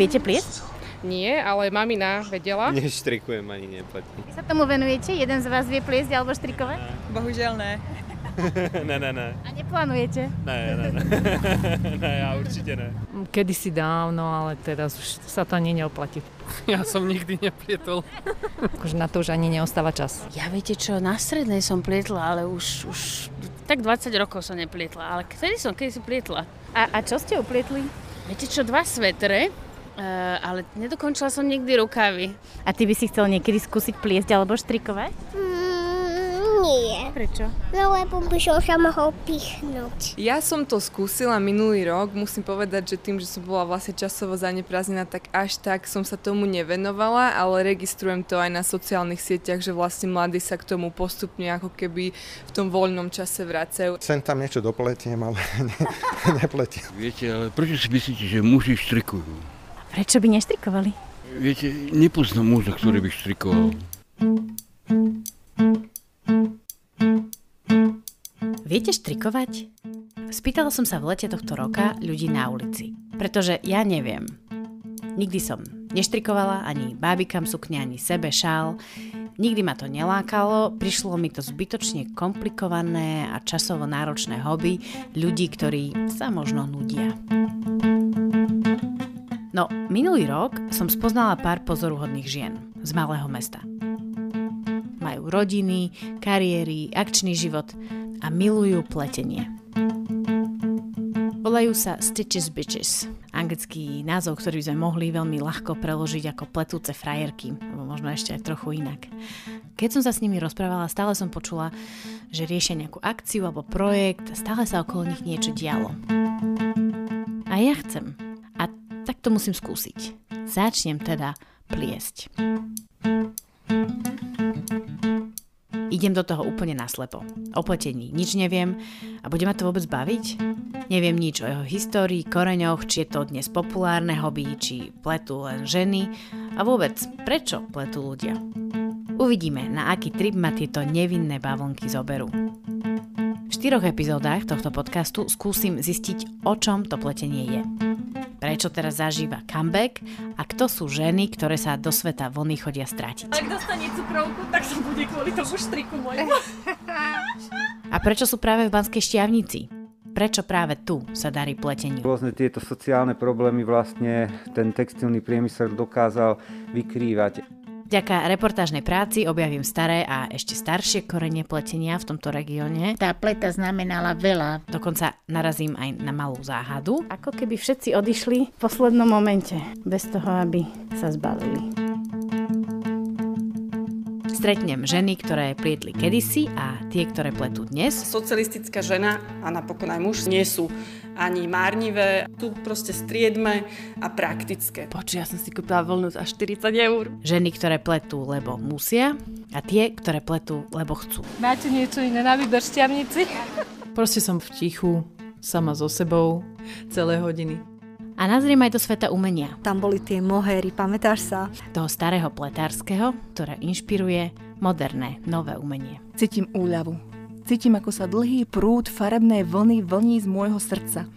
Viete pliesť? Nie, ale mamina vedela. Neštrikujem ani neplatím. Vy sa tomu venujete? Jeden z vás vie pliesť alebo štrikovať? Bohužiaľ ne. ne, ne, ne. A neplánujete? Ne, ne, ne. ne, ja určite ne. Kedysi dávno, ale teraz už sa to ani neoplatí. Ja som nikdy neplietol. Akože na to už ani neostáva čas. Ja viete čo, na strednej som plietla, ale už, už tak 20 rokov som neplietla, ale kedy som, kedy si plietla? A, a čo ste uplietli? Viete čo, dva svetre, Uh, ale nedokončila som nikdy rukavy. A ty by si chcel niekedy skúsiť pliesť alebo štrikovať? Mm, nie. Prečo? No lebo by som sa mohol pichnúť. Ja som to skúsila minulý rok. Musím povedať, že tým, že som bola vlastne časovo zaneprázdnená, tak až tak som sa tomu nevenovala, ale registrujem to aj na sociálnych sieťach, že vlastne mladí sa k tomu postupne ako keby v tom voľnom čase vracajú. Sem tam niečo dopletiem, ale ne, nepletiem. Viete, ale prečo si myslíte, že muži štrikujú? Prečo by neštrikovali? Viete, nepoznám muža, ktorý by štrikoval. Viete štrikovať? Spýtala som sa v lete tohto roka ľudí na ulici. Pretože ja neviem. Nikdy som neštrikovala ani bábikam sukne, ani sebe šál. Nikdy ma to nelákalo, prišlo mi to zbytočne komplikované a časovo náročné hobby ľudí, ktorí sa možno nudia. No, minulý rok som spoznala pár pozoruhodných žien z malého mesta. Majú rodiny, kariéry, akčný život a milujú pletenie. Volajú sa Stitches Bitches, anglický názov, ktorý sme mohli veľmi ľahko preložiť ako pletúce frajerky, alebo možno ešte aj trochu inak. Keď som sa s nimi rozprávala, stále som počula, že riešia nejakú akciu alebo projekt, stále sa okolo nich niečo dialo. A ja chcem, tak to musím skúsiť. Začnem teda pliesť. Idem do toho úplne naslepo. O pletení nič neviem a bude ma to vôbec baviť? Neviem nič o jeho histórii, koreňoch, či je to dnes populárne hobby, či pletú len ženy a vôbec prečo pletú ľudia. Uvidíme, na aký trip ma tieto nevinné bavlnky zoberú. V štyroch epizódach tohto podcastu skúsim zistiť, o čom to pletenie je prečo teraz zažíva comeback a kto sú ženy, ktoré sa do sveta vlny chodia stratiť. Ak dostane cukrovku, tak to bude kvôli tomu štriku môjmu. A prečo sú práve v Banskej šťavnici? Prečo práve tu sa darí pleteniu? Rôzne tieto sociálne problémy vlastne ten textilný priemysel dokázal vykrývať. Vďaka reportážnej práci objavím staré a ešte staršie korenie pletenia v tomto regióne. Tá pleta znamenala veľa. Dokonca narazím aj na malú záhadu. Ako keby všetci odišli v poslednom momente, bez toho, aby sa zbavili. Stretnem ženy, ktoré plietli kedysi a tie, ktoré pletú dnes. Socialistická žena a napokon aj muž nie sú ani márnivé, tu proste striedme a praktické. Počuj, ja som si kúpila voľnú za 40 eur. Ženy, ktoré pletú, lebo musia a tie, ktoré pletú, lebo chcú. Máte niečo iné na výber šťavnici? Proste som v tichu, sama so sebou, celé hodiny a nazriem aj do sveta umenia. Tam boli tie mohéry, pamätáš sa? Toho starého pletárskeho, ktoré inšpiruje moderné, nové umenie. Cítim úľavu. Cítim, ako sa dlhý prúd farebnej vlny vlní z môjho srdca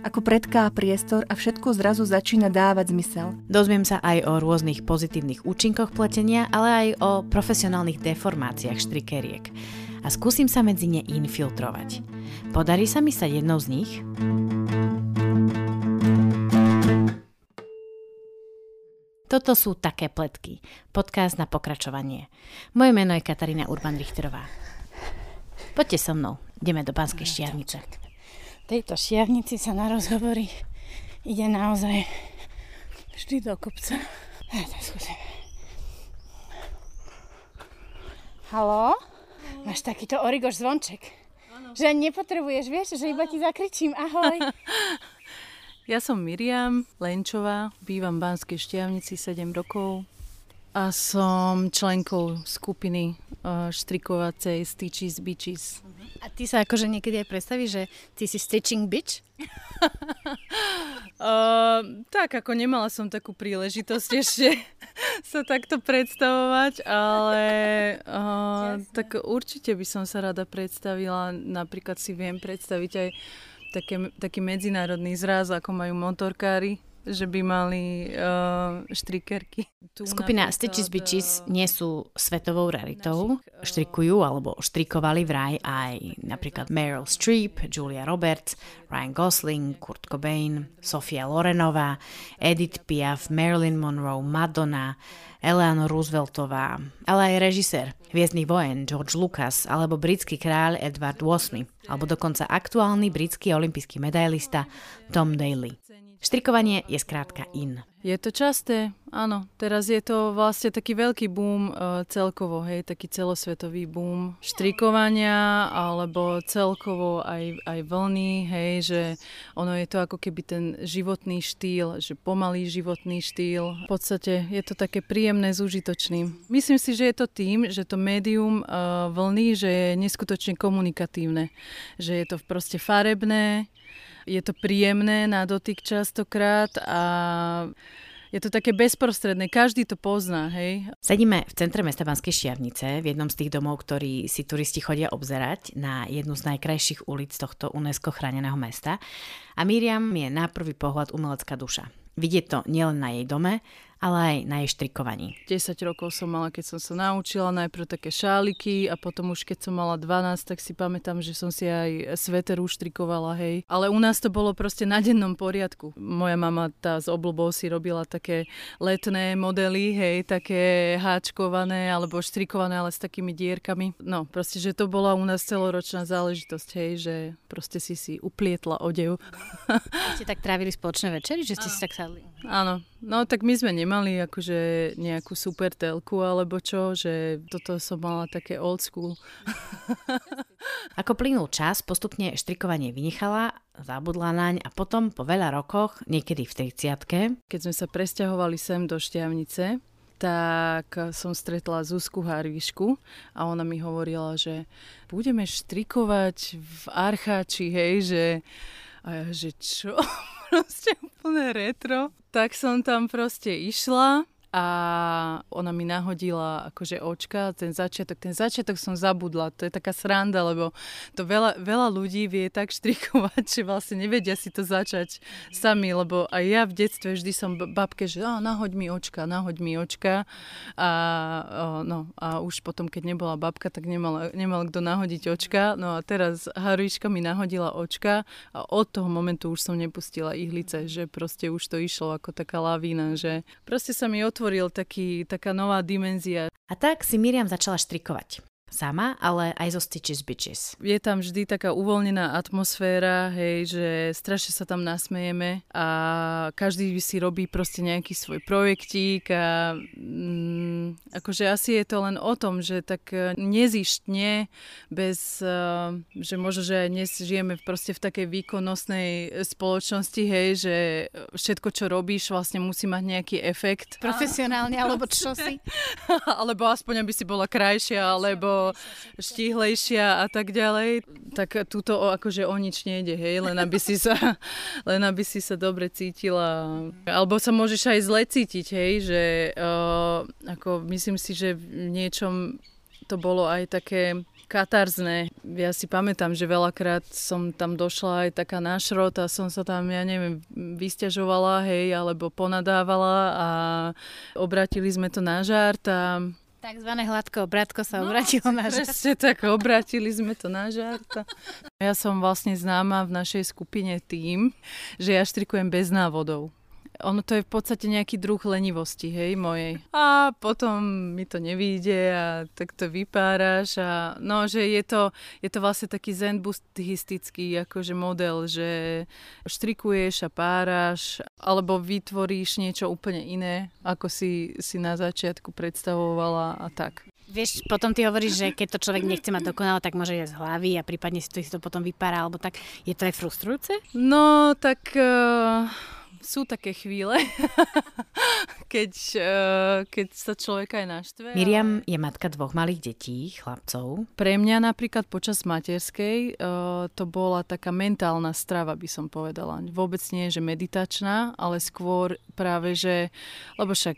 ako predká priestor a všetko zrazu začína dávať zmysel. Dozviem sa aj o rôznych pozitívnych účinkoch pletenia, ale aj o profesionálnych deformáciách štrikeriek. A skúsim sa medzi ne infiltrovať. Podarí sa mi sa jednou z nich? Toto sú také pletky. Podcast na pokračovanie. Moje meno je Katarína Urban-Richterová. Poďte so mnou. Ideme do Banskej šiavnice. V tejto šiavnici sa na rozhovory ide naozaj vždy do kopca. Ja to skúsim. Haló? Máš takýto origoš zvonček. Že nepotrebuješ, vieš, že iba ti zakričím ahoj. Ja som Miriam Lenčová, bývam v Banskej Štiavnici 7 rokov a som členkou skupiny uh, štrikovacej Stitches Bitches. A ty sa akože niekedy aj predstavíš, že ty si Stitching Bitch? uh, tak, ako nemala som takú príležitosť ešte sa takto predstavovať, ale uh, tak určite by som sa rada predstavila. Napríklad si viem predstaviť aj také, taký medzinárodný zraz, ako majú motorkári že by mali uh, štrikerky. Skupina Stitches Bitches nie sú svetovou realitou. Štrikujú alebo štrikovali vraj aj napríklad Meryl Streep, Julia Roberts, Ryan Gosling, Kurt Cobain, Sofia Lorenová, Edith Piaf, Marilyn Monroe, Madonna, Eleanor Rooseveltová, ale aj režisér Hviezdnych vojen George Lucas alebo britský kráľ Edward VIII, alebo dokonca aktuálny britský olimpijský medailista Tom Daly. Štrikovanie je skrátka in. Je to časté, áno. Teraz je to vlastne taký veľký boom uh, celkovo, hej, taký celosvetový boom štrikovania, alebo celkovo aj, aj vlny, hej, že ono je to ako keby ten životný štýl, že pomalý životný štýl. V podstate je to také príjemné s užitočným. Myslím si, že je to tým, že to médium uh, vlny, že je neskutočne komunikatívne, že je to proste farebné, je to príjemné na dotyk častokrát a je to také bezprostredné, každý to pozná, hej. Sedíme v centre mesta Banskej Šiavnice, v jednom z tých domov, ktorý si turisti chodia obzerať na jednu z najkrajších ulic tohto UNESCO chráneného mesta. A Miriam je na prvý pohľad umelecká duša. Vidieť to nielen na jej dome, ale aj na jej štrikovaní. 10 rokov som mala, keď som sa naučila najprv také šáliky a potom už keď som mala 12, tak si pamätám, že som si aj sveter uštrikovala, hej. Ale u nás to bolo proste na dennom poriadku. Moja mama tá z obľubou si robila také letné modely, hej, také háčkované alebo štrikované, ale s takými dierkami. No, proste, že to bola u nás celoročná záležitosť, hej, že proste si si uplietla odev. Ste tak trávili spoločné večery, že ste si tak sadli? Áno, no tak my sme nemali akože nejakú super telku alebo čo, že toto som mala také old school. Ako plynul čas, postupne štrikovanie vynechala, zabudla naň a potom po veľa rokoch, niekedy v 30 Keď sme sa presťahovali sem do Šťavnice, tak som stretla Zuzku Harvišku a ona mi hovorila, že budeme štrikovať v Archáči, hej, že a ja, že čo? proste úplne retro. Tak som tam proste išla a ona mi nahodila akože očka, ten začiatok, ten začiatok som zabudla, to je taká sranda, lebo to veľa, veľa ľudí vie tak štrikovať, že vlastne nevedia si to začať sami, lebo aj ja v detstve vždy som babke, že oh, nahoď mi očka, nahoď mi očka. A, oh, no, a už potom, keď nebola babka, tak nemal, nemal kto nahodiť očka, no a teraz Haruška mi nahodila očka a od toho momentu už som nepustila ihlice, že proste už to išlo ako taká lavína, že proste sa mi otvorila otvoril taký, taká nová dimenzia. A tak si Miriam začala štrikovať sama, ale aj zo Stitches Bitches. Je tam vždy taká uvoľnená atmosféra, hej, že strašne sa tam nasmejeme a každý si robí proste nejaký svoj projektík a mm, akože asi je to len o tom, že tak e, nezištne bez, uh, že možno, že dnes žijeme proste v takej výkonnostnej spoločnosti, hej, že všetko, čo robíš, vlastne musí mať nejaký efekt. Profesionálne, alebo čo si? alebo aspoň, aby si bola krajšia, alebo štihlejšia a tak ďalej, tak túto akože o nič nejde, hej, len aby si sa, len aby si sa dobre cítila. Alebo sa môžeš aj zle cítiť, hej, že uh, ako myslím si, že v niečom to bolo aj také katarzné. Ja si pamätám, že veľakrát som tam došla aj taká nášrot a som sa tam, ja neviem, vysťažovala, hej, alebo ponadávala a obratili sme to na žart a Takzvané hladko obratko sa no, obratilo na žart. Presne tak, obratili sme to na žart. Ja som vlastne známa v našej skupine tým, že ja štrikujem bez návodov ono to je v podstate nejaký druh lenivosti, hej, mojej. A potom mi to nevíde a tak to vypáraš a no, že je to, je to vlastne taký zen buddhistický akože model, že štrikuješ a páraš alebo vytvoríš niečo úplne iné, ako si, si na začiatku predstavovala a tak. Vieš, potom ty hovoríš, že keď to človek nechce mať dokonale, tak môže ísť z hlavy a prípadne si to, si to potom vypára, alebo tak. Je to aj frustrujúce? No, tak... Uh sú také chvíle, keď, uh, keď sa človek aj naštve. Miriam je matka dvoch malých detí, chlapcov. Pre mňa napríklad počas materskej uh, to bola taká mentálna strava, by som povedala. Vôbec nie, že meditačná, ale skôr práve, že, lebo však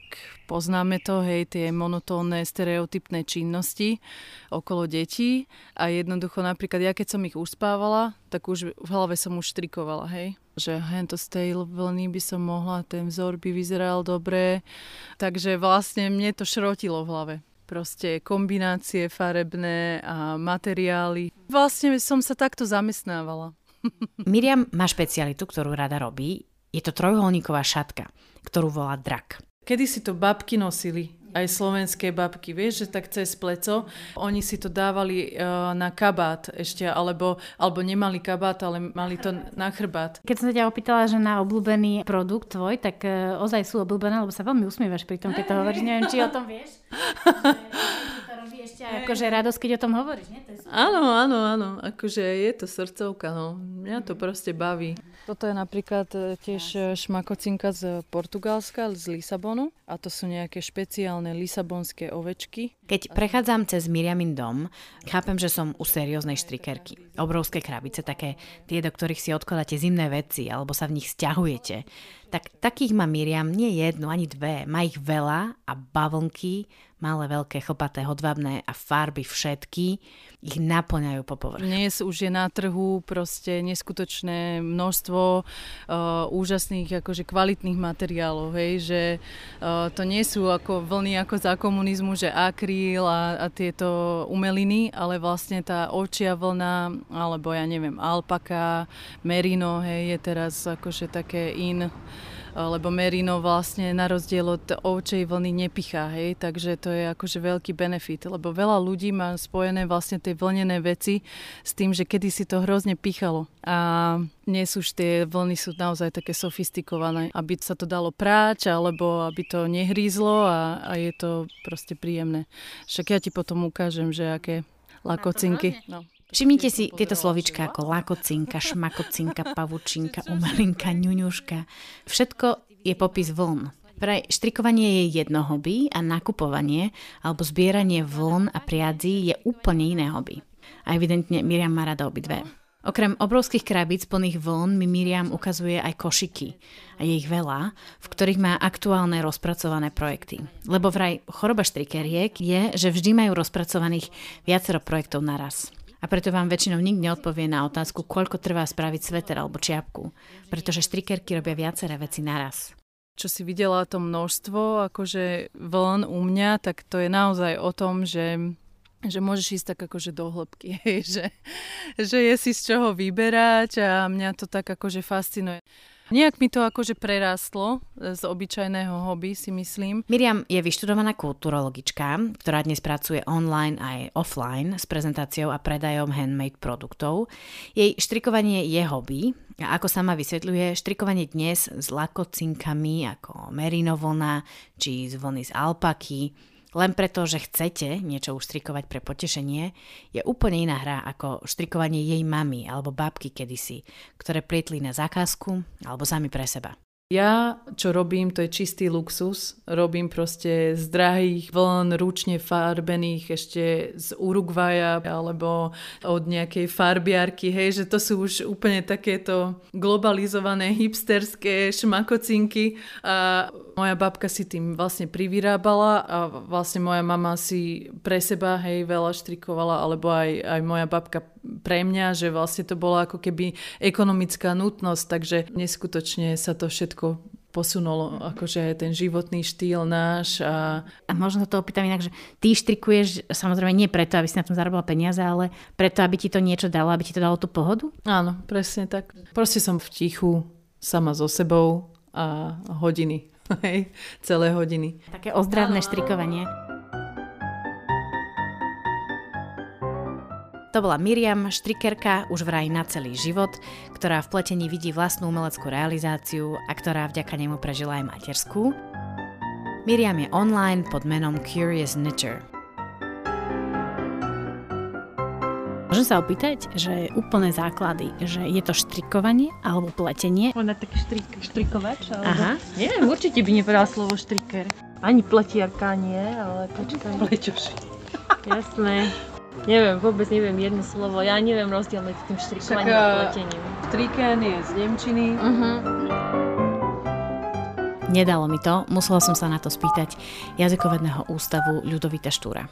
poznáme to, hej, tie monotónne, stereotypné činnosti okolo detí a jednoducho napríklad ja keď som ich uspávala, tak už v hlave som už štrikovala, hej že hento z tej vlny by som mohla, ten vzor by vyzeral dobre. Takže vlastne mne to šrotilo v hlave. Proste kombinácie farebné a materiály. Vlastne som sa takto zamestnávala. Miriam má špecialitu, ktorú rada robí. Je to trojholníková šatka, ktorú volá drak. Kedy si to babky nosili? Aj slovenské babky, vieš, že tak cez pleco, oni si to dávali uh, na kabát ešte, alebo, alebo nemali kabát, ale mali to na chrbát. Keď som sa ťa opýtala, že na obľúbený produkt tvoj, tak uh, ozaj sú obľúbené, lebo sa veľmi usmievaš pri tom, keď to hovoríš. Neviem, či o tom vieš. ešte akože radosť, keď o tom hovoríš, nie? To je áno, áno, áno. Akože je to srdcovka, no. Mňa to proste baví. Toto je napríklad e, tiež šmakocinka z Portugalska, z Lisabonu. A to sú nejaké špeciálne lisabonské ovečky. Keď prechádzam cez Miriamin dom, chápem, že som u serióznej štrikerky. Obrovské krabice, také tie, do ktorých si odkladáte zimné veci alebo sa v nich stiahujete. Tak takých má Miriam nie jednu ani dve, má ich veľa a bavlnky malé, veľké, chlpaté, hodvábne a farby všetky ich naplňajú po povrchu. Dnes už je na trhu proste neskutočné množstvo uh, úžasných, akože kvalitných materiálov, hej, že uh, to nie sú ako vlny ako za komunizmu, že akryl a, a tieto umeliny, ale vlastne tá očia vlna, alebo ja neviem, alpaka, merino, hej, je teraz akože také in lebo merino vlastne na rozdiel od ovčej vlny nepichá, hej, takže to je akože veľký benefit, lebo veľa ľudí má spojené vlastne tie vlnené veci s tým, že kedy si to hrozne pichalo a dnes už tie vlny sú naozaj také sofistikované, aby sa to dalo práč alebo aby to nehrízlo a, a je to proste príjemné. Však ja ti potom ukážem, že aké lakocinky. No. Všimnite si tieto slovička ako lakocinka, šmakocinka, pavučinka, umelinka, ňuňuška. Všetko je popis vln. Pre štrikovanie je jedno hobby a nakupovanie alebo zbieranie vln a priadzí je úplne iné hobby. A evidentne Miriam má rada obidve. Okrem obrovských krabíc plných vln mi Miriam ukazuje aj košiky. A je ich veľa, v ktorých má aktuálne rozpracované projekty. Lebo vraj choroba štrikeriek je, že vždy majú rozpracovaných viacero projektov naraz. A preto vám väčšinou nikto neodpovie na otázku, koľko trvá spraviť sveter alebo čiapku, pretože štrikerky robia viaceré veci naraz. Čo si videla to množstvo akože vln u mňa, tak to je naozaj o tom, že že môžeš ísť tak akože do hĺbky, že, že je si z čoho vyberať a mňa to tak akože fascinuje. Nejak mi to akože prerástlo z obyčajného hobby, si myslím. Miriam je vyštudovaná kulturologička, ktorá dnes pracuje online aj offline s prezentáciou a predajom handmade produktov. Jej štrikovanie je hobby a ako sama vysvetľuje, štrikovanie dnes s lakocinkami ako merinovona či z vlny z alpaky len preto, že chcete niečo uštrikovať pre potešenie, je úplne iná hra ako štrikovanie jej mamy alebo babky kedysi, ktoré plietli na zákazku alebo sami pre seba. Ja, čo robím, to je čistý luxus. Robím proste z drahých vln, ručne farbených ešte z Uruguaja alebo od nejakej farbiarky, hej, že to sú už úplne takéto globalizované hipsterské šmakocinky a moja babka si tým vlastne privyrábala a vlastne moja mama si pre seba, hej, veľa štrikovala, alebo aj, aj moja babka pre mňa, že vlastne to bola ako keby ekonomická nutnosť, takže neskutočne sa to všetko posunulo akože ten životný štýl náš. A... a možno to opýtam inak, že ty štrikuješ samozrejme nie preto, aby si na tom zarobila peniaze, ale preto, aby ti to niečo dalo, aby ti to dalo tú pohodu? Áno, presne tak. Proste som v tichu, sama so sebou a hodiny. Hej, celé hodiny. Také ozdravné štrikovanie. To bola Miriam, štrikerka už vraj na celý život, ktorá v pletení vidí vlastnú umeleckú realizáciu a ktorá vďaka nemu prežila aj materskú. Miriam je online pod menom Curious Knitcher. Môžem sa opýtať, že úplné základy, že je to štrikovanie alebo pletenie? Ona taký štrik, štrikovač? Alebo... Aha. Neviem, určite by nepovedal slovo štriker. Ani pletiarka nie, ale počkaj. Plečoši. Jasné. Neviem, vôbec neviem jedno slovo. Ja neviem rozdiel medzi tým štrikovaním Však, a eh, pletením. Striken je z Nemčiny. Uh-huh. Nedalo mi to, musela som sa na to spýtať jazykovedného ústavu Ľudovita Štúra.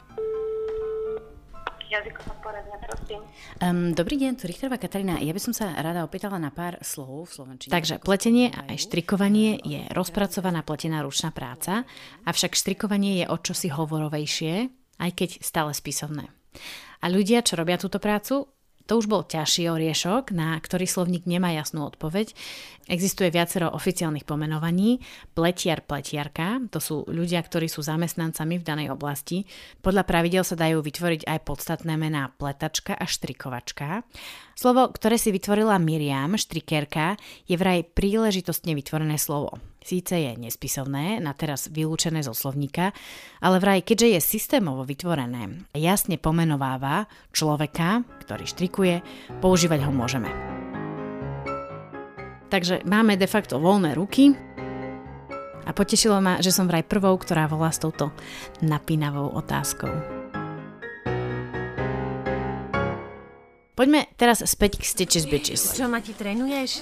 Jazyková poradňa, prosím. Um, dobrý deň, tu Richterová Katarína. Ja by som sa rada opýtala na pár slov v slovenčine. Takže pletenie a aj štrikovanie je rozpracovaná pletená ručná práca, avšak štrikovanie je o čosi hovorovejšie, aj keď stále spisovné. A ľudia, čo robia túto prácu, to už bol ťažší oriešok, na ktorý slovník nemá jasnú odpoveď. Existuje viacero oficiálnych pomenovaní. Pletiar, pletiarka, to sú ľudia, ktorí sú zamestnancami v danej oblasti. Podľa pravidel sa dajú vytvoriť aj podstatné mená pletačka a štrikovačka. Slovo, ktoré si vytvorila Miriam, štrikerka, je vraj príležitostne vytvorené slovo. Síce je nespisovné, na teraz vylúčené zo slovníka, ale vraj, keďže je systémovo vytvorené, jasne pomenováva človeka, ktorý štrikuje, používať ho môžeme. Takže máme de facto voľné ruky a potešilo ma, že som vraj prvou, ktorá volá s touto napínavou otázkou. Poďme teraz späť k Stitches Bitches. Čo, Mati, trénuješ?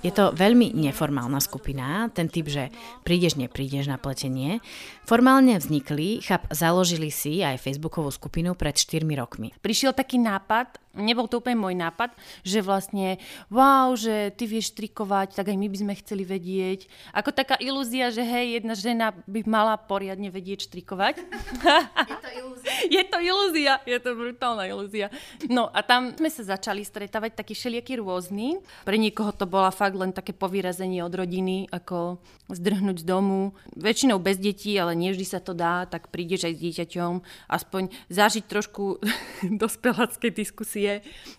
Je to veľmi neformálna skupina, ten typ, že prídeš, neprídeš na pletenie. Formálne vznikli, chap, založili si aj facebookovú skupinu pred 4 rokmi. Prišiel taký nápad, nebol to úplne môj nápad, že vlastne, wow, že ty vieš trikovať, tak aj my by sme chceli vedieť. Ako taká ilúzia, že hej, jedna žena by mala poriadne vedieť štrikovať. Je to ilúzia. je to ilúzia, je to brutálna ilúzia. No a tam sme sa začali stretávať takí všelijakí rôzni. Pre niekoho to bola fakt len také povyrazenie od rodiny, ako zdrhnúť z domu. Väčšinou bez detí, ale nie vždy sa to dá, tak prídeš aj s dieťaťom, aspoň zažiť trošku dospeláckej diskusie.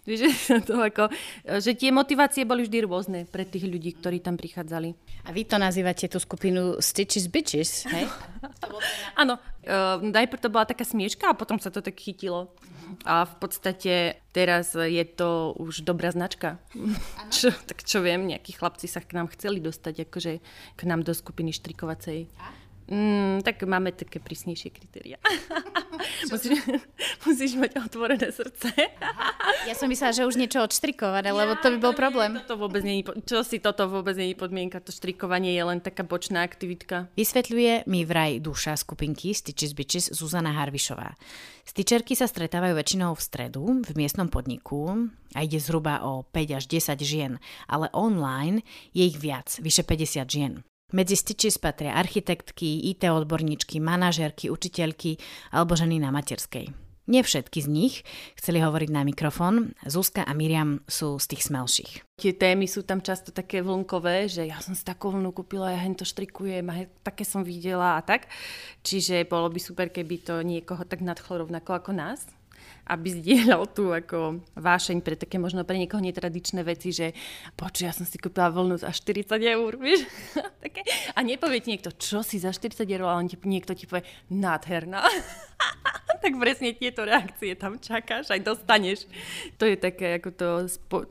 Vieš, že, to ako, že tie motivácie boli vždy rôzne pre tých ľudí, ktorí tam prichádzali. A vy to nazývate tú skupinu Stitches Bitches, hej? Áno, uh, najprv to bola taká smieška a potom sa to tak chytilo. A v podstate teraz je to už dobrá značka. Čo, tak čo viem, nejakí chlapci sa k nám chceli dostať akože k nám do skupiny štrikovacej. Mm, tak máme také prísnejšie kritéria. musíš, musíš mať otvorené srdce. Ja som myslela, že už niečo odštrikovať, lebo to by bol problém. Toto vôbec nie, čo si toto vôbec nie je podmienka, to štrikovanie je len taká bočná aktivitka. Vysvetľuje mi vraj duša skupinky Stitches Bitches Zuzana Harvišová. Stičerky sa stretávajú väčšinou v stredu v miestnom podniku a ide zhruba o 5 až 10 žien, ale online je ich viac, vyše 50 žien. Medzi Stitches patria architektky, IT odborníčky, manažérky, učiteľky alebo ženy na materskej. Nie všetky z nich chceli hovoriť na mikrofón, Zuzka a Miriam sú z tých smelších. Tie témy sú tam často také vlnkové, že ja som si takú vlnu kúpila, ja hen to štrikujem a také som videla a tak. Čiže bolo by super, keby to niekoho tak nadchlo rovnako ako nás aby zdieľal tú ako vášeň pre také možno pre niekoho netradičné veci, že počuj, ja som si kúpila voľnú za 40 eur, vieš? také. A nepovie ti niekto, čo si za 40 eur, ale ti, niekto ti povie, nádherná. tak presne tieto reakcie tam čakáš, aj dostaneš. To je také ako to,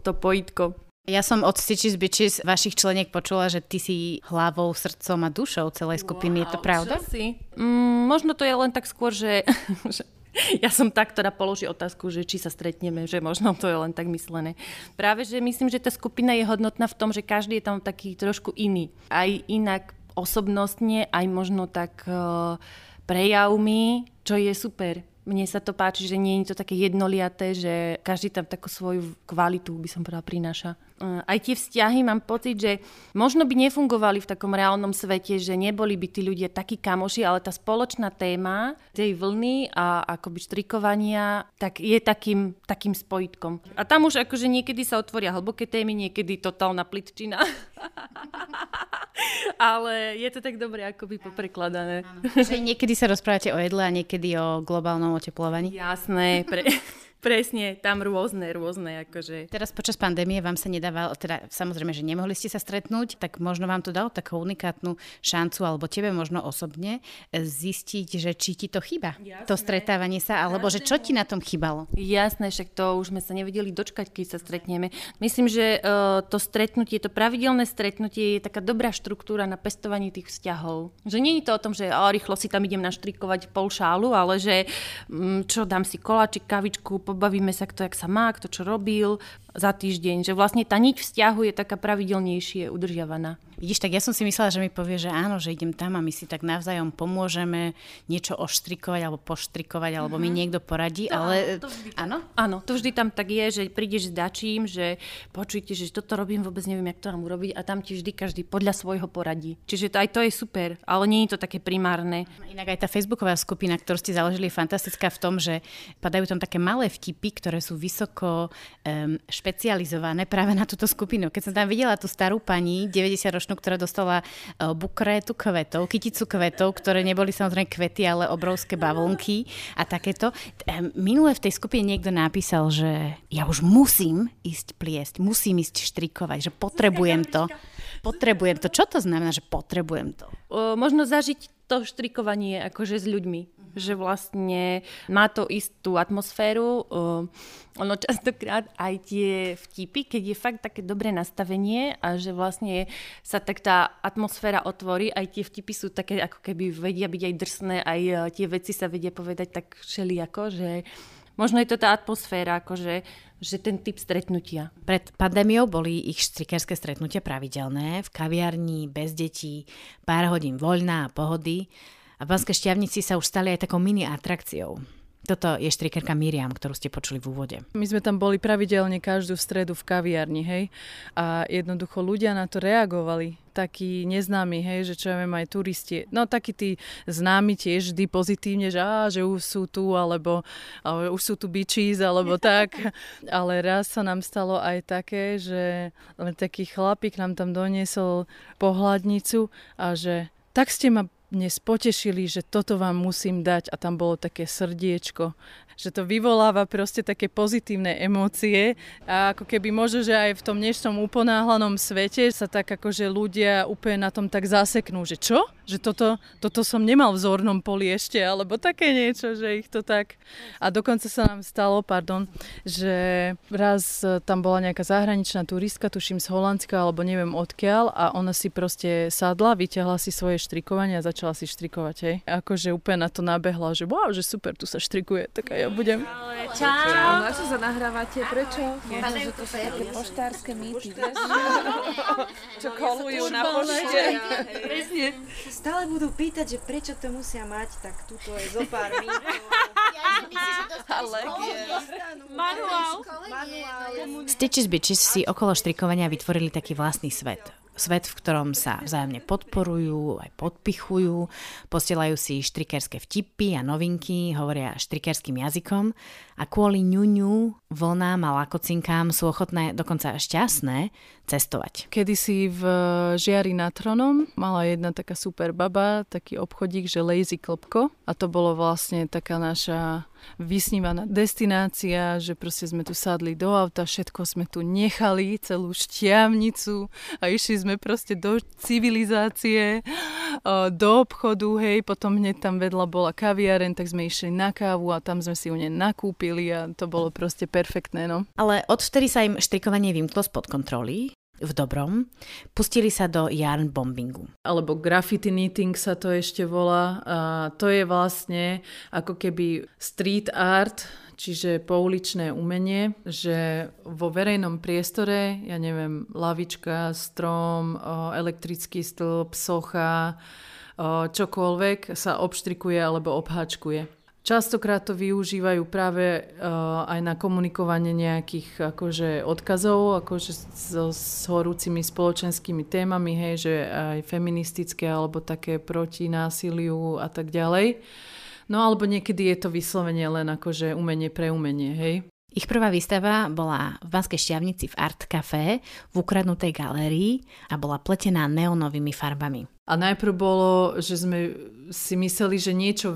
to pojitko. Ja som od Stitches Bitches vašich členiek počula, že ty si hlavou, srdcom a dušou celej skupiny. Wow, je to pravda? Si? Mm, možno to je len tak skôr, že, že ja som tá, ktorá položí otázku, že či sa stretneme, že možno to je len tak myslené. Práve, že myslím, že tá skupina je hodnotná v tom, že každý je tam taký trošku iný. Aj inak osobnostne, aj možno tak uh, prejavmi, čo je super. Mne sa to páči, že nie je to také jednoliaté, že každý tam takú svoju kvalitu, by som povedala, prináša. Aj tie vzťahy mám pocit, že možno by nefungovali v takom reálnom svete, že neboli by tí ľudia takí kamoši, ale tá spoločná téma tej vlny a akoby štrikovania, tak je takým, takým spojitkom. A tam už akože niekedy sa otvoria hlboké témy, niekedy totálna plitčina. ale je to tak dobre akoby poprekladané. Že niekedy sa rozprávate o jedle a niekedy o globálnom oteplovaní? Jasné, pre, Presne, tam rôzne, rôzne, akože. Teraz počas pandémie vám sa nedával, teda samozrejme, že nemohli ste sa stretnúť, tak možno vám to dalo takú unikátnu šancu, alebo tebe možno osobne, e, zistiť, že či ti to chýba, Jasné. to stretávanie sa, alebo Jasné. že čo ti na tom chýbalo? Jasné, však to už sme sa nevedeli dočkať, keď sa stretneme. Myslím, že uh, to stretnutie, to pravidelné stretnutie je taká dobrá štruktúra na pestovanie tých vzťahov. Že nie je to o tom, že o, rýchlo si tam idem naštrikovať pol šálu, ale že um, čo, dám si koláčik, kavičku, pobavíme sa, kto jak sa má, kto čo robil za týždeň. Že vlastne tá niť vzťahu je taká pravidelnejšie udržiavaná. Vidíš, tak ja som si myslela, že mi povie, že áno, že idem tam a my si tak navzájom pomôžeme niečo oštrikovať alebo poštrikovať, alebo mm-hmm. mi mhm. niekto poradí, to, ale... To vždy, áno? Áno, to vždy tam tak je, že prídeš s dačím, že počujte, že toto robím, vôbec neviem, jak to mám urobiť a tam ti vždy každý podľa svojho poradí. Čiže to, aj to je super, ale nie je to také primárne. Inak aj tá facebooková skupina, ktorú ste založili, je fantastická v tom, že padajú tam také malé vtipy, ktoré sú vysoko um, špecializované práve na túto skupinu. Keď som tam videla tú starú pani, 90 ročnú, ktorá dostala uh, bukrétu kvetov, kyticu kvetov, ktoré neboli samozrejme kvety, ale obrovské bavlnky a takéto. Minule v tej skupine niekto napísal, že ja už musím ísť pliesť, musím ísť štrikovať, že potrebujem to. Potrebujem to. Čo to znamená, že potrebujem to? O, možno zažiť to štrikovanie akože s ľuďmi že vlastne má to istú atmosféru. ono častokrát aj tie vtipy, keď je fakt také dobré nastavenie a že vlastne sa tak tá atmosféra otvorí, aj tie vtipy sú také, ako keby vedia byť aj drsné, aj e, tie veci sa vedia povedať tak všelijako, že možno je to tá atmosféra, akože že ten typ stretnutia. Pred pandémiou boli ich strikerské stretnutia pravidelné, v kaviarni, bez detí, pár hodín voľná a pohody. A v Banskej šťavnici sa už stali aj takou mini atrakciou. Toto je štrikerka Miriam, ktorú ste počuli v úvode. My sme tam boli pravidelne každú stredu v kaviarni, hej. A jednoducho ľudia na to reagovali. Takí neznámi, hej, že čo ja viem, aj turisti. No takí tí známi tiež vždy pozitívne, že, á, že už sú tu, alebo, alebo už sú tu bitches, alebo tak. Ale raz sa nám stalo aj také, že taký chlapík nám tam doniesol pohľadnicu a že tak ste ma dnes potešili, že toto vám musím dať a tam bolo také srdiečko že to vyvoláva proste také pozitívne emócie a ako keby možno, že aj v tom dnešnom uponáhlanom svete sa tak akože ľudia úplne na tom tak zaseknú, že čo? Že toto, toto som nemal v zornom poli ešte, alebo také niečo, že ich to tak... A dokonca sa nám stalo, pardon, že raz tam bola nejaká zahraničná turistka, tuším z Holandska, alebo neviem odkiaľ a ona si proste sadla, vyťahla si svoje štrikovanie a začala si štrikovať, hej. Akože úplne na to nabehla, že wow, že super, tu sa štrikuje, tak aj ja budem. Čau. Na čo sa nahrávate? Prečo? Možno, že to sú také poštárske mýty? Čo kolujú na pošte. Presne. Stále budú pýtať, že prečo to musia mať, tak tuto je zo pár mýtov. Manuál. Stitches Bitches si okolo štrikovania vytvorili taký vlastný svet svet, v ktorom sa vzájomne podporujú, aj podpichujú, posielajú si štrikerské vtipy a novinky, hovoria štrikerským jazykom a kvôli ňuňu, vlnám a lakocinkám sú ochotné, dokonca šťastné, cestovať. Kedy si v Žiari nad Tronom mala jedna taká super baba, taký obchodík, že Lazy Klopko a to bolo vlastne taká naša vysnívaná destinácia, že proste sme tu sadli do auta, všetko sme tu nechali, celú šťavnicu a išli sme proste do civilizácie, do obchodu, hej, potom hneď tam vedľa bola kaviareň, tak sme išli na kávu a tam sme si u nej nakúpili robili a to bolo proste perfektné. No. Ale odvtedy sa im štrikovanie vymklo spod kontroly v dobrom, pustili sa do yarn bombingu. Alebo graffiti knitting sa to ešte volá. A to je vlastne ako keby street art, čiže pouličné umenie, že vo verejnom priestore, ja neviem, lavička, strom, elektrický stĺp, socha, čokoľvek sa obštrikuje alebo obháčkuje. Častokrát to využívajú práve uh, aj na komunikovanie nejakých akože, odkazov akože so, s horúcimi spoločenskými témami, hej, že aj feministické alebo také proti násiliu a tak ďalej. No alebo niekedy je to vyslovene len akože umenie pre umenie, hej. Ich prvá výstava bola v Banskej šťavnici v Art Café v ukradnutej galérii a bola pletená neonovými farbami. A najprv bolo, že sme si mysleli, že niečo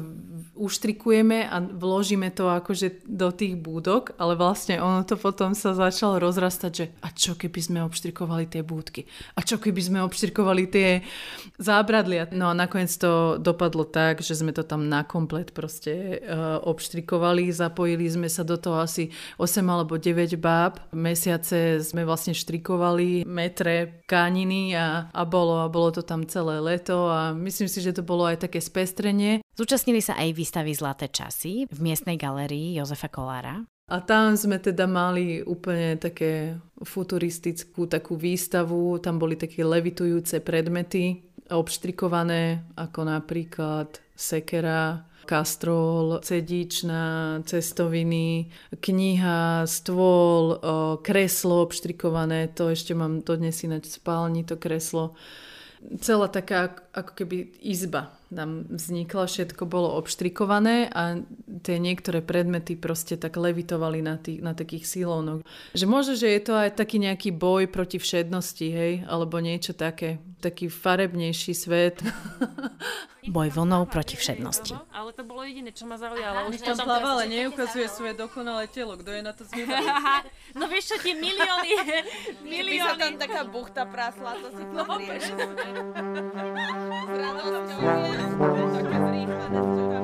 uštrikujeme a vložíme to akože do tých búdok, ale vlastne ono to potom sa začalo rozrastať, že a čo keby sme obštrikovali tie búdky? A čo keby sme obštrikovali tie zábradlia? No a nakoniec to dopadlo tak, že sme to tam na komplet proste uh, obštrikovali, zapojili sme sa do toho asi 8 alebo 9 báb. Mesiace sme vlastne štrikovali metre kániny a, a bolo, a bolo to tam celé leto a myslím si, že to bolo aj také spestrenie. Zúčastnili sa aj výstavy Zlaté časy v miestnej galérii Jozefa Kolára. A tam sme teda mali úplne také futuristickú takú výstavu, tam boli také levitujúce predmety, obštrikované, ako napríklad sekera, kastrol, cedičná, cestoviny, kniha, stôl, kreslo obštrikované, to ešte mám dodnes ináč v spálni, to kreslo. Celá taká ako keby izba nám vznikla, všetko bolo obštrikované a tie niektoré predmety proste tak levitovali na, tých, na takých silónoch. Že možno, že je to aj taký nejaký boj proti všednosti, hej, alebo niečo také, taký farebnejší svet. Boj vlnou proti všednosti. Ale to bolo jediné, čo ma zaujalo. Už tam pláva, ale neukazuje svoje dokonalé telo. Kto je na to zvedavý? no vieš čo, tie milióny, milióny. By sa tam taká buchta prasla, to si no. S radosťou. Také zrýchlené,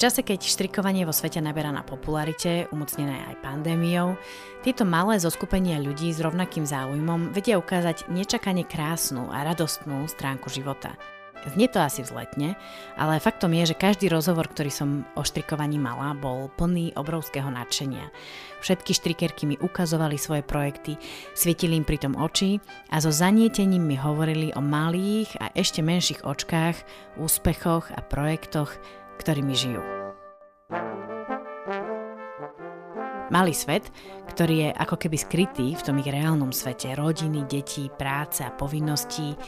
čase, keď štrikovanie vo svete naberá na popularite, umocnené aj pandémiou, tieto malé zoskupenia ľudí s rovnakým záujmom vedia ukázať nečakane krásnu a radostnú stránku života. Znie to asi vzletne, ale faktom je, že každý rozhovor, ktorý som o štrikovaní mala, bol plný obrovského nadšenia. Všetky štrikerky mi ukazovali svoje projekty, svietili im pritom oči a so zanietením mi hovorili o malých a ešte menších očkách, úspechoch a projektoch, ktorými žijú. Malý svet, ktorý je ako keby skrytý v tom ich reálnom svete rodiny, detí, práce a povinností,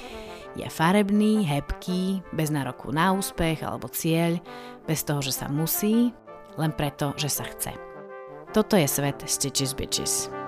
je farebný, hebký, bez nároku na úspech alebo cieľ, bez toho, že sa musí, len preto, že sa chce. Toto je svet Stitches Bitches.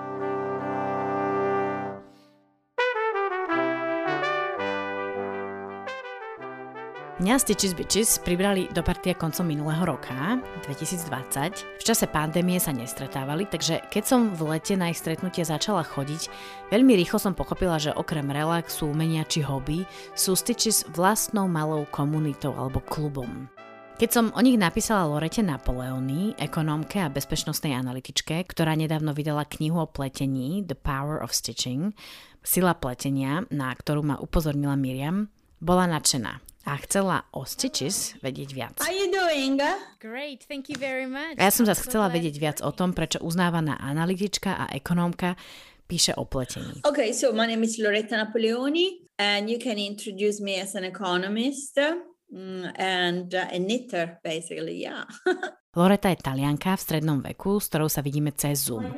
Mňa Stitches Bitches pribrali do partia koncom minulého roka, 2020. V čase pandémie sa nestretávali, takže keď som v lete na ich stretnutie začala chodiť, veľmi rýchlo som pochopila, že okrem relaxu, umenia či hobby sú Stitches vlastnou malou komunitou alebo klubom. Keď som o nich napísala Lorete Napoleony, ekonómke a bezpečnostnej analytičke, ktorá nedávno vydala knihu o pletení The Power of Stitching, Sila pletenia, na ktorú ma upozornila Miriam, bola nadšená a chcela o Stitches vedieť viac. How you doing? Great, thank you very much. A ja som zase chcela vedieť viac o tom, prečo uznávaná analytička a ekonómka píše o pletení. Okay, so my name is Loretta Napoleoni and you can introduce me as an economist mm, and uh, a knitter basically, yeah. Loreta je talianka v strednom veku, s ktorou sa vidíme cez Zoom.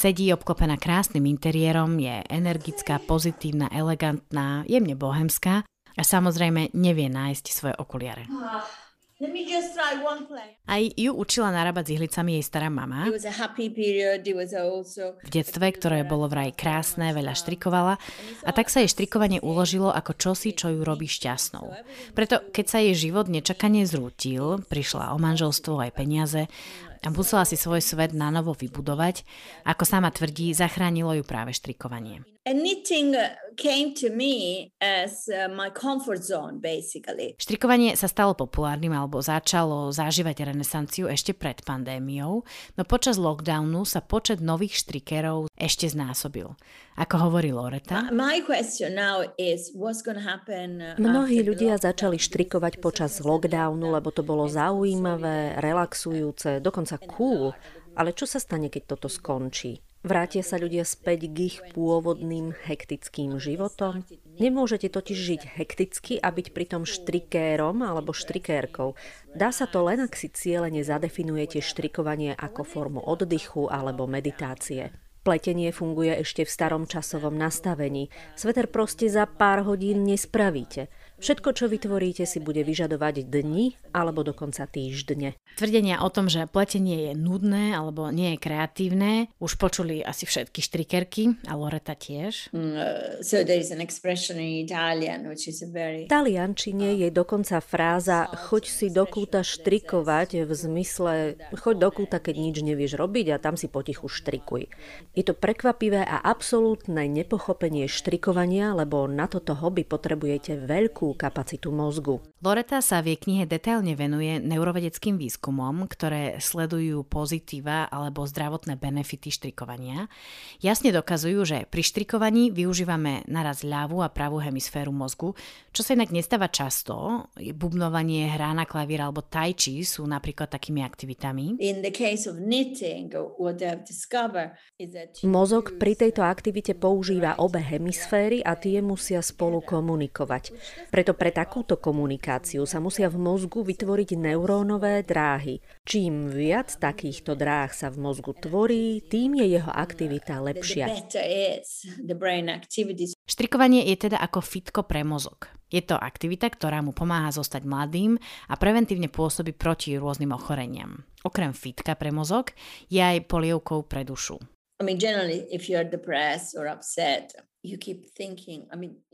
Sedí obklopená krásnym interiérom, je energická, pozitívna, elegantná, jemne bohemská a samozrejme nevie nájsť svoje okuliare. Aj ju učila narábať s ihlicami jej stará mama. V detstve, ktoré bolo vraj krásne, veľa štrikovala a tak sa jej štrikovanie uložilo ako čosi, čo ju robí šťastnou. Preto, keď sa jej život nečakane zrútil, prišla o manželstvo aj peniaze a musela si svoj svet na novo vybudovať. Ako sama tvrdí, zachránilo ju práve štrikovanie. uh, zone. Štrikovanie sa stalo populárnym alebo začalo zažívať renesanciu ešte pred pandémiou, no počas lockdownu sa počet nových štrikerov ešte znásobil. Ako hovorí Loreta. My question now is what's going to happen uh, Mnohí ľudia začali štrikovať počas lockdownu, lebo to bolo zaujímavé, relaxujúce, dokonca cool. Ale čo sa stane, keď toto skončí? Vrátia sa ľudia späť k ich pôvodným hektickým životom? Nemôžete totiž žiť hekticky a byť pritom štrikérom alebo štrikérkou. Dá sa to len, ak si cieľene zadefinujete štrikovanie ako formu oddychu alebo meditácie. Pletenie funguje ešte v starom časovom nastavení. Sveter proste za pár hodín nespravíte. Všetko, čo vytvoríte, si bude vyžadovať dni alebo dokonca týždne. Tvrdenia o tom, že pletenie je nudné alebo nie je kreatívne, už počuli asi všetky štrikerky a Loreta tiež. Mm, so there is an expression in Italian which is a very... V taliančine je dokonca fráza choď si do kúta štrikovať v zmysle choď do kúta, keď nič nevieš robiť a tam si potichu štrikuj. Je to prekvapivé a absolútne nepochopenie štrikovania, lebo na toto hobby potrebujete veľkú kapacitu mozgu. Loreta sa v jej knihe detailne venuje neurovedeckým výskumom, ktoré sledujú pozitíva alebo zdravotné benefity štrikovania. Jasne dokazujú, že pri štrikovaní využívame naraz ľavú a pravú hemisféru mozgu, čo sa inak nestáva často. Bubnovanie, hrá na klavír alebo tai chi sú napríklad takými aktivitami. Mozog pri tejto aktivite používa obe hemisféry a tie musia spolu komunikovať. Pre preto pre takúto komunikáciu sa musia v mozgu vytvoriť neurónové dráhy. Čím viac takýchto dráh sa v mozgu tvorí, tým je jeho aktivita lepšia. Štrikovanie je teda ako fitko pre mozog. Je to aktivita, ktorá mu pomáha zostať mladým a preventívne pôsobí proti rôznym ochoreniam. Okrem fitka pre mozog je aj polievkou pre dušu. I mean, generally, if you're depressed or upset,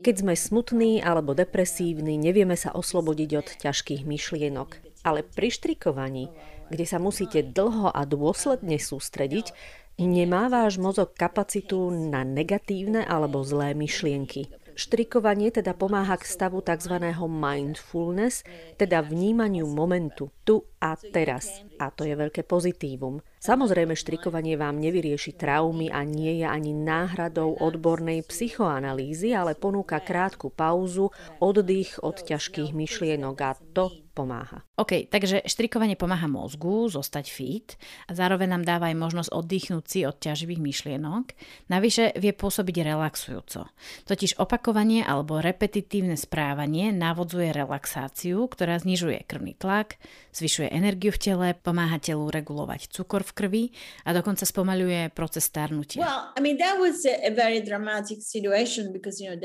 keď sme smutní alebo depresívni, nevieme sa oslobodiť od ťažkých myšlienok. Ale pri štrikovaní, kde sa musíte dlho a dôsledne sústrediť, nemá váš mozog kapacitu na negatívne alebo zlé myšlienky. Štrikovanie teda pomáha k stavu tzv. mindfulness, teda vnímaniu momentu, tu a teraz. A to je veľké pozitívum. Samozrejme, štrikovanie vám nevyrieši traumy a nie je ani náhradou odbornej psychoanalýzy, ale ponúka krátku pauzu, oddych od ťažkých myšlienok a to pomáha. OK, takže štrikovanie pomáha mozgu zostať fit a zároveň nám dáva aj možnosť oddychnúť si od ťaživých myšlienok. Navyše vie pôsobiť relaxujúco. Totiž opakovanie alebo repetitívne správanie navodzuje relaxáciu, ktorá znižuje krvný tlak, zvyšuje energiu v tele, pomáha telu regulovať cukor v v krvi a dokonca spomaľuje proces starnutia.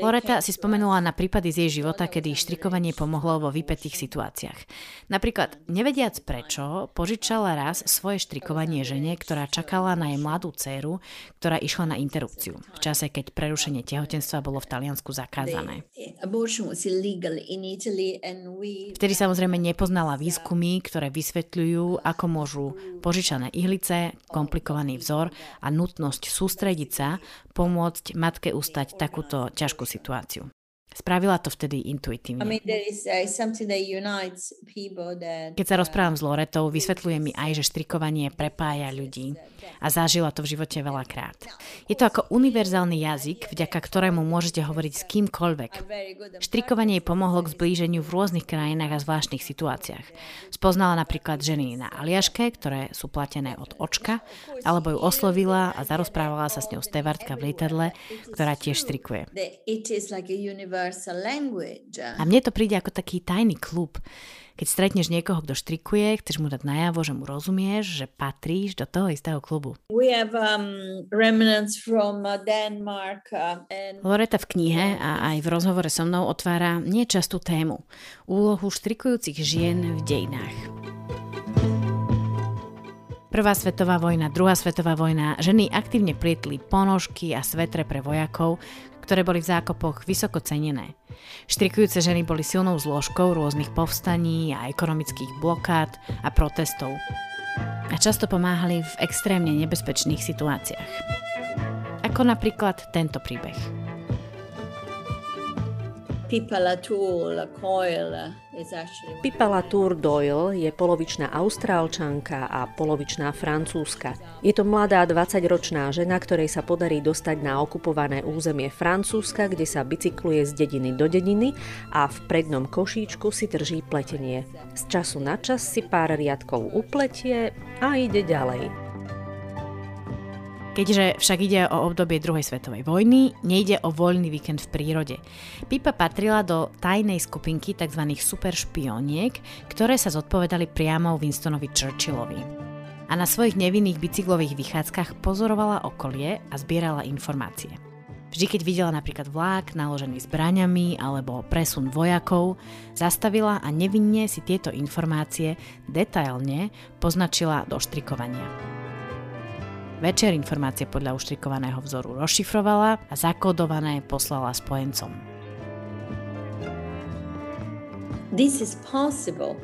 Loreta si spomenula na prípady z jej života, kedy štrikovanie pomohlo vo vypetých situáciách. Napríklad, nevediac prečo, požičala raz svoje štrikovanie žene, ktorá čakala na jej mladú dceru, ktorá išla na interrupciu. V čase, keď prerušenie tehotenstva bolo v Taliansku zakázané. Vtedy samozrejme nepoznala výskumy, ktoré vysvetľujú, ako môžu požičané ihly ulice, komplikovaný vzor a nutnosť sústrediť sa pomôcť matke ustať takúto ťažkú situáciu. Spravila to vtedy intuitívne. Uh, Keď sa rozprávam s Loretou, vysvetľuje mi aj, že štrikovanie prepája ľudí a zažila to v živote veľakrát. Je to ako univerzálny jazyk, vďaka ktorému môžete hovoriť s kýmkoľvek. Štrikovanie jej pomohlo k zblíženiu v rôznych krajinách a zvláštnych situáciách. Spoznala napríklad ženy na Aliaške, ktoré sú platené od očka, alebo ju oslovila a zarozprávala sa s ňou stevartka v lietadle, ktorá tiež štrikuje. A mne to príde ako taký tajný klub. Keď stretneš niekoho, kto štrikuje, chceš mu dať najavo, že mu rozumieš, že patríš do toho istého klubu. Have, um, from, uh, Denmark, uh, and... Loreta v knihe a aj v rozhovore so mnou otvára niečastú tému. Úlohu štrikujúcich žien v dejinách. Prvá svetová vojna, druhá svetová vojna, ženy aktívne plietli ponožky a svetre pre vojakov, ktoré boli v zákopoch vysoko cenené. Štrikujúce ženy boli silnou zložkou rôznych povstaní a ekonomických blokád a protestov. A často pomáhali v extrémne nebezpečných situáciách. Ako napríklad tento príbeh. Pippa Latour, Doyle je polovičná austrálčanka a polovičná francúzska. Je to mladá 20-ročná žena, ktorej sa podarí dostať na okupované územie Francúzska, kde sa bicykluje z dediny do dediny a v prednom košíčku si drží pletenie. Z času na čas si pár riadkov upletie a ide ďalej. Keďže však ide o obdobie druhej svetovej vojny, nejde o voľný víkend v prírode. Pipa patrila do tajnej skupinky tzv. superšpioniek, ktoré sa zodpovedali priamo Winstonovi Churchillovi. a na svojich nevinných bicyklových vychádzkach pozorovala okolie a zbierala informácie. Vždy, keď videla napríklad vlák naložený zbraňami alebo presun vojakov, zastavila a nevinne si tieto informácie detailne poznačila do štrikovania. Večer informácie podľa uštrikovaného vzoru rozšifrovala a zakódované poslala spojencom. This is possible.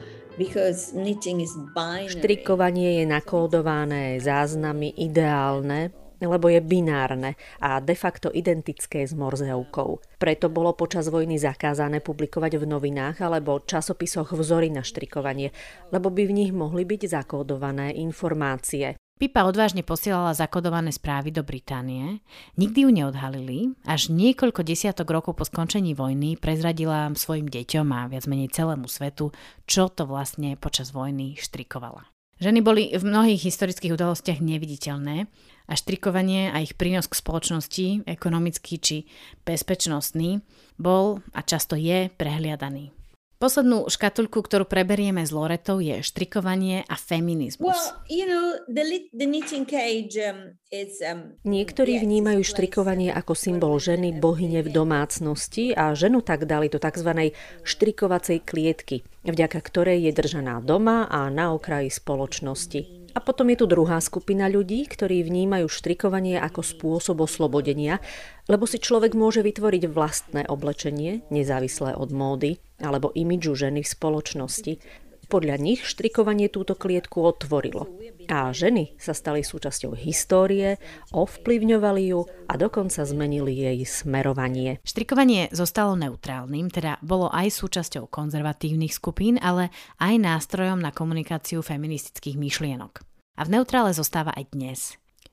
Štrikovanie je nakódované, záznamy ideálne, lebo je binárne a de facto identické s Morzeovkou. Preto bolo počas vojny zakázané publikovať v novinách alebo časopisoch vzory na štrikovanie, lebo by v nich mohli byť zakódované informácie. Pipa odvážne posielala zakodované správy do Británie. Nikdy ju neodhalili. Až niekoľko desiatok rokov po skončení vojny prezradila svojim deťom a viac menej celému svetu, čo to vlastne počas vojny štrikovala. Ženy boli v mnohých historických udalostiach neviditeľné a štrikovanie a ich prínos k spoločnosti, ekonomický či bezpečnostný, bol a často je prehliadaný. Poslednú škatulku, ktorú preberieme s Loretou, je štrikovanie a feminizmus. Niektorí vnímajú štrikovanie ako symbol ženy bohyne v domácnosti a ženu tak dali do tzv. štrikovacej klietky, vďaka ktorej je držaná doma a na okraji spoločnosti. A potom je tu druhá skupina ľudí, ktorí vnímajú štrikovanie ako spôsob oslobodenia, lebo si človek môže vytvoriť vlastné oblečenie, nezávislé od módy alebo imidžu ženy v spoločnosti. Podľa nich štrikovanie túto klietku otvorilo. A ženy sa stali súčasťou histórie, ovplyvňovali ju a dokonca zmenili jej smerovanie. Štrikovanie zostalo neutrálnym, teda bolo aj súčasťou konzervatívnych skupín, ale aj nástrojom na komunikáciu feministických myšlienok. A v neutrále zostáva aj dnes.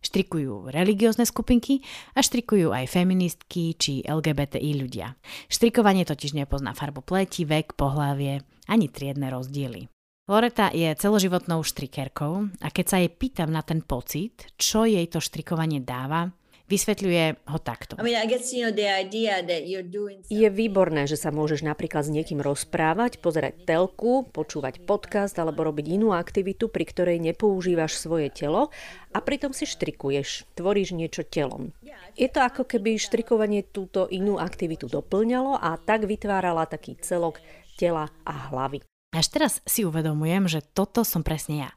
Štrikujú religiózne skupinky a štrikujú aj feministky či LGBTI ľudia. Štrikovanie totiž nepozná farbu pleti, vek, pohlavie ani triedne rozdiely. Loreta je celoživotnou štrikerkou a keď sa jej pýtam na ten pocit, čo jej to štrikovanie dáva, Vysvetľuje ho takto. Je výborné, že sa môžeš napríklad s niekým rozprávať, pozerať telku, počúvať podcast alebo robiť inú aktivitu, pri ktorej nepoužívaš svoje telo a pritom si štrikuješ, tvoríš niečo telom. Je to ako keby štrikovanie túto inú aktivitu doplňalo a tak vytvárala taký celok tela a hlavy. Až teraz si uvedomujem, že toto som presne ja.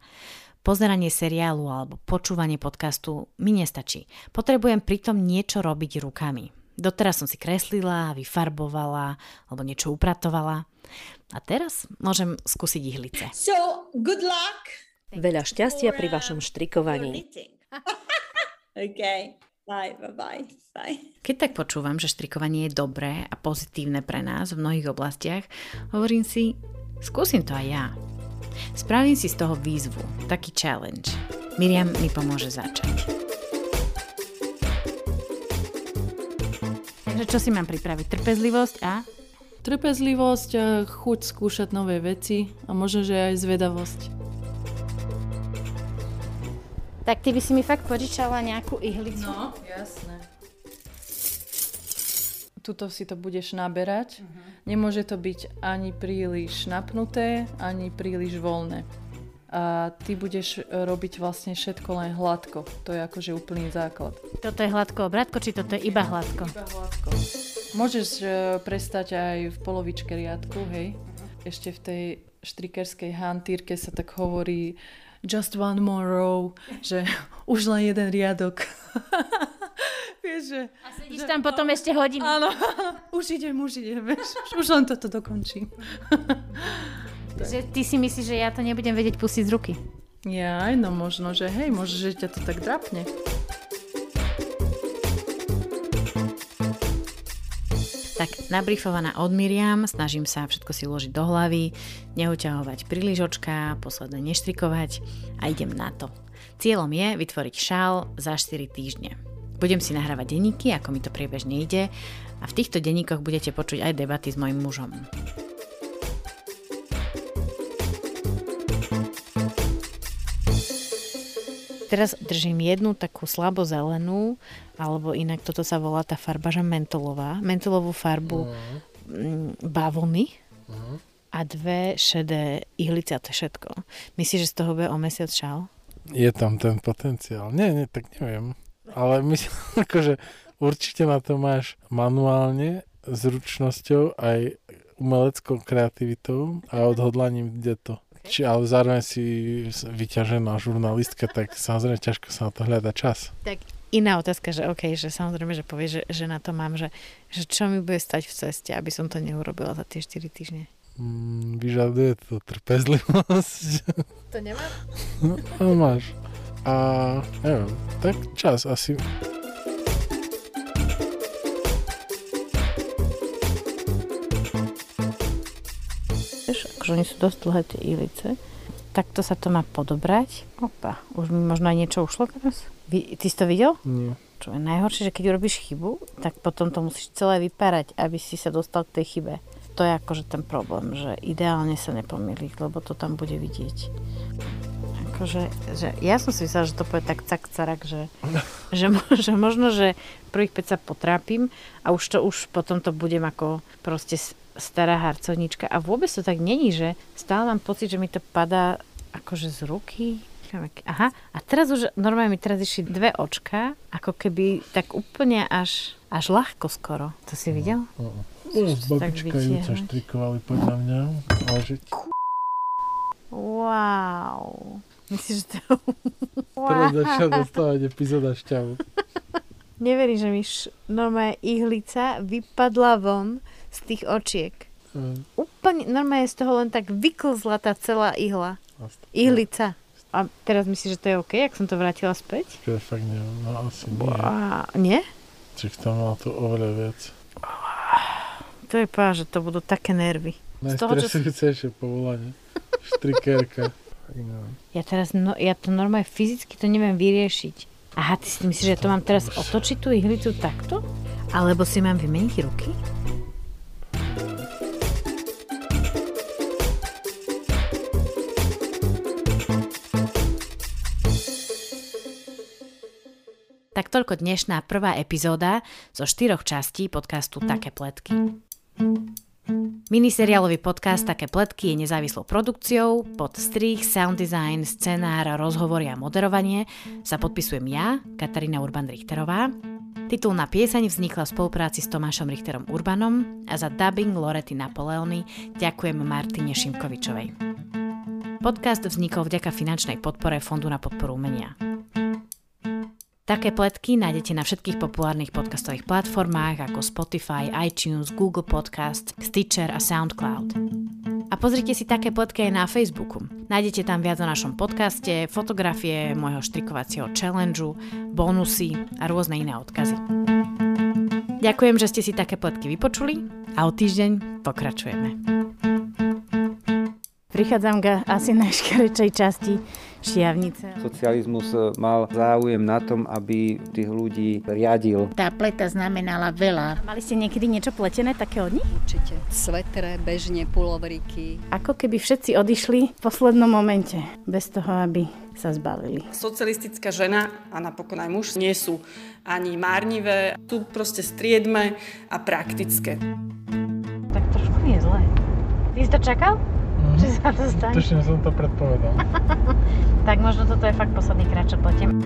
Pozeranie seriálu alebo počúvanie podcastu mi nestačí. Potrebujem pritom niečo robiť rukami. Doteraz som si kreslila, vyfarbovala alebo niečo upratovala. A teraz môžem skúsiť ihlice. So, good luck. Veľa šťastia pri vašom štrikovaní. okay. Bye, bye, bye, bye. Keď tak počúvam, že štrikovanie je dobré a pozitívne pre nás v mnohých oblastiach, hovorím si, skúsim to aj ja. Spravím si z toho výzvu, taký challenge. Miriam mi pomôže začať. Takže čo si mám pripraviť? Trpezlivosť a? Trpezlivosť a chuť skúšať nové veci a možno, že aj zvedavosť. Tak ty by si mi fakt požičala nejakú ihlicu? No, jasné tuto si to budeš naberať. Uh-huh. Nemôže to byť ani príliš napnuté, ani príliš voľné. A ty budeš robiť vlastne všetko len hladko. To je akože úplný základ. Toto je hladko obrátko, či toto je iba hladko? Iba hladko. Môžeš uh, prestať aj v polovičke riadku, hej. Uh-huh. Ešte v tej štrikerskej hantírke sa tak hovorí just one more row, že už len jeden riadok. Vieš, že... A sedíš že, tam potom ešte hodinu. Áno, už idem, už idem, vieš. Už len toto dokončím. že ty si myslíš, že ja to nebudem vedieť pustiť z ruky? Ja, no možno, že hej, možno, že ťa to tak drapne. Tak nabrifovaná od Miriam, snažím sa všetko si uložiť do hlavy, neuťahovať príliš očka, posledne neštrikovať a idem na to. Cieľom je vytvoriť šál za 4 týždne. Budem si nahrávať denníky, ako mi to priebežne ide a v týchto denníkoch budete počuť aj debaty s mojim mužom. Teraz držím jednu takú slabo zelenú, alebo inak toto sa volá tá farba, že mentolová, mentolovú farbu uh-huh. bavlny uh-huh. a dve šedé ihlice a to je všetko. Myslíš, že z toho bude o mesiac šal? Je tam ten potenciál. Nie, nie, tak neviem. Ale myslím, akože určite na to máš manuálne, zručnosťou aj umeleckou kreativitou a odhodlaním kde to. Či, ale zároveň si vyťažená žurnalistka, tak samozrejme ťažko sa na to hľada čas. Tak iná otázka, že OK, že samozrejme, že povie, že, že na to mám, že, že čo mi bude stať v ceste, aby som to neurobila za tie 4 týždne. Mm, vyžaduje to trpezlivosť. To nemám? No, no máš. A neviem, tak čas asi. Vieš, akože oni sú dosť dlhé tie ilice. Takto sa to má podobrať. Opa, už mi možno aj niečo ušlo teraz. Vy, ty si to videl? Nie. Čo je najhoršie, že keď urobíš chybu, tak potom to musíš celé vypárať, aby si sa dostal k tej chybe. To je akože ten problém, že ideálne sa nepomýliť, lebo to tam bude vidieť. Akože, že ja som si myslela, že to povie tak cak carak, že, že, že možno, že prvých 5 sa potrápim a už to už potom to budem ako proste stará harcovnička. A vôbec to tak není, že stále mám pocit, že mi to padá akože z ruky. Aha, a teraz už normálne mi teraz išli dve očka, ako keby tak úplne až, až ľahko skoro. To si videl? No, babička Júca štrikovali podľa mňa. Že... Wow. Myslíš, že to... wow. Teraz začal dostávať epizóda šťavu. Neverím, že mi š... normálne ihlica vypadla von z tých očiek. Mm. Úplne, normálne z toho len tak vyklzla tá celá ihla. Ihlica. A teraz myslíš, že to je OK, ak som to vrátila späť? Ja fakt neviem, no asi nie. A, nie? Čiže tam má to oveľa viac. To je pá, že to budú také nervy. Najstresujúcejšie čo... povolanie. Štrikérka. ja teraz, no, ja to normálne fyzicky to neviem vyriešiť. Aha, ty si myslíš, že to mám teraz otočiť tú ihlicu takto? Alebo si mám vymeniť ruky? Tak toľko dnešná prvá epizóda zo štyroch častí podcastu Také pletky. Miniseriálový podcast Také pletky je nezávislou produkciou. Pod strich, sound design, scenár, rozhovory a moderovanie sa podpisujem ja, Katarína Urban-Richterová. Titulná pieseň vznikla v spolupráci s Tomášom Richterom Urbanom a za dubbing Lorety Napoleony ďakujem Martine Šimkovičovej. Podcast vznikol vďaka finančnej podpore Fondu na podporu umenia. Také pletky nájdete na všetkých populárnych podcastových platformách ako Spotify, iTunes, Google Podcast, Stitcher a SoundCloud. A pozrite si také pletky aj na Facebooku. Nájdete tam viac o našom podcaste, fotografie môjho štrikovacieho challengeu, bonusy a rôzne iné odkazy. Ďakujem, že ste si také pletky vypočuli a o týždeň pokračujeme. Prichádzam k asi najškarečej časti šiavnice. Socializmus e, mal záujem na tom, aby tých ľudí riadil. Tá pleta znamenala veľa. Mali ste niekedy niečo pletené také od nich? Určite. Svetre, bežne, pulovríky. Ako keby všetci odišli v poslednom momente, bez toho, aby sa zbavili. Socialistická žena a napokon aj muž nie sú ani márnivé, sú proste striedme a praktické. Tak trošku je zle. Ty si to čakal? Mm-hmm. Či sa to stane? Tuším, som to predpovedal. tak možno toto je fakt posledný krát, čo platím.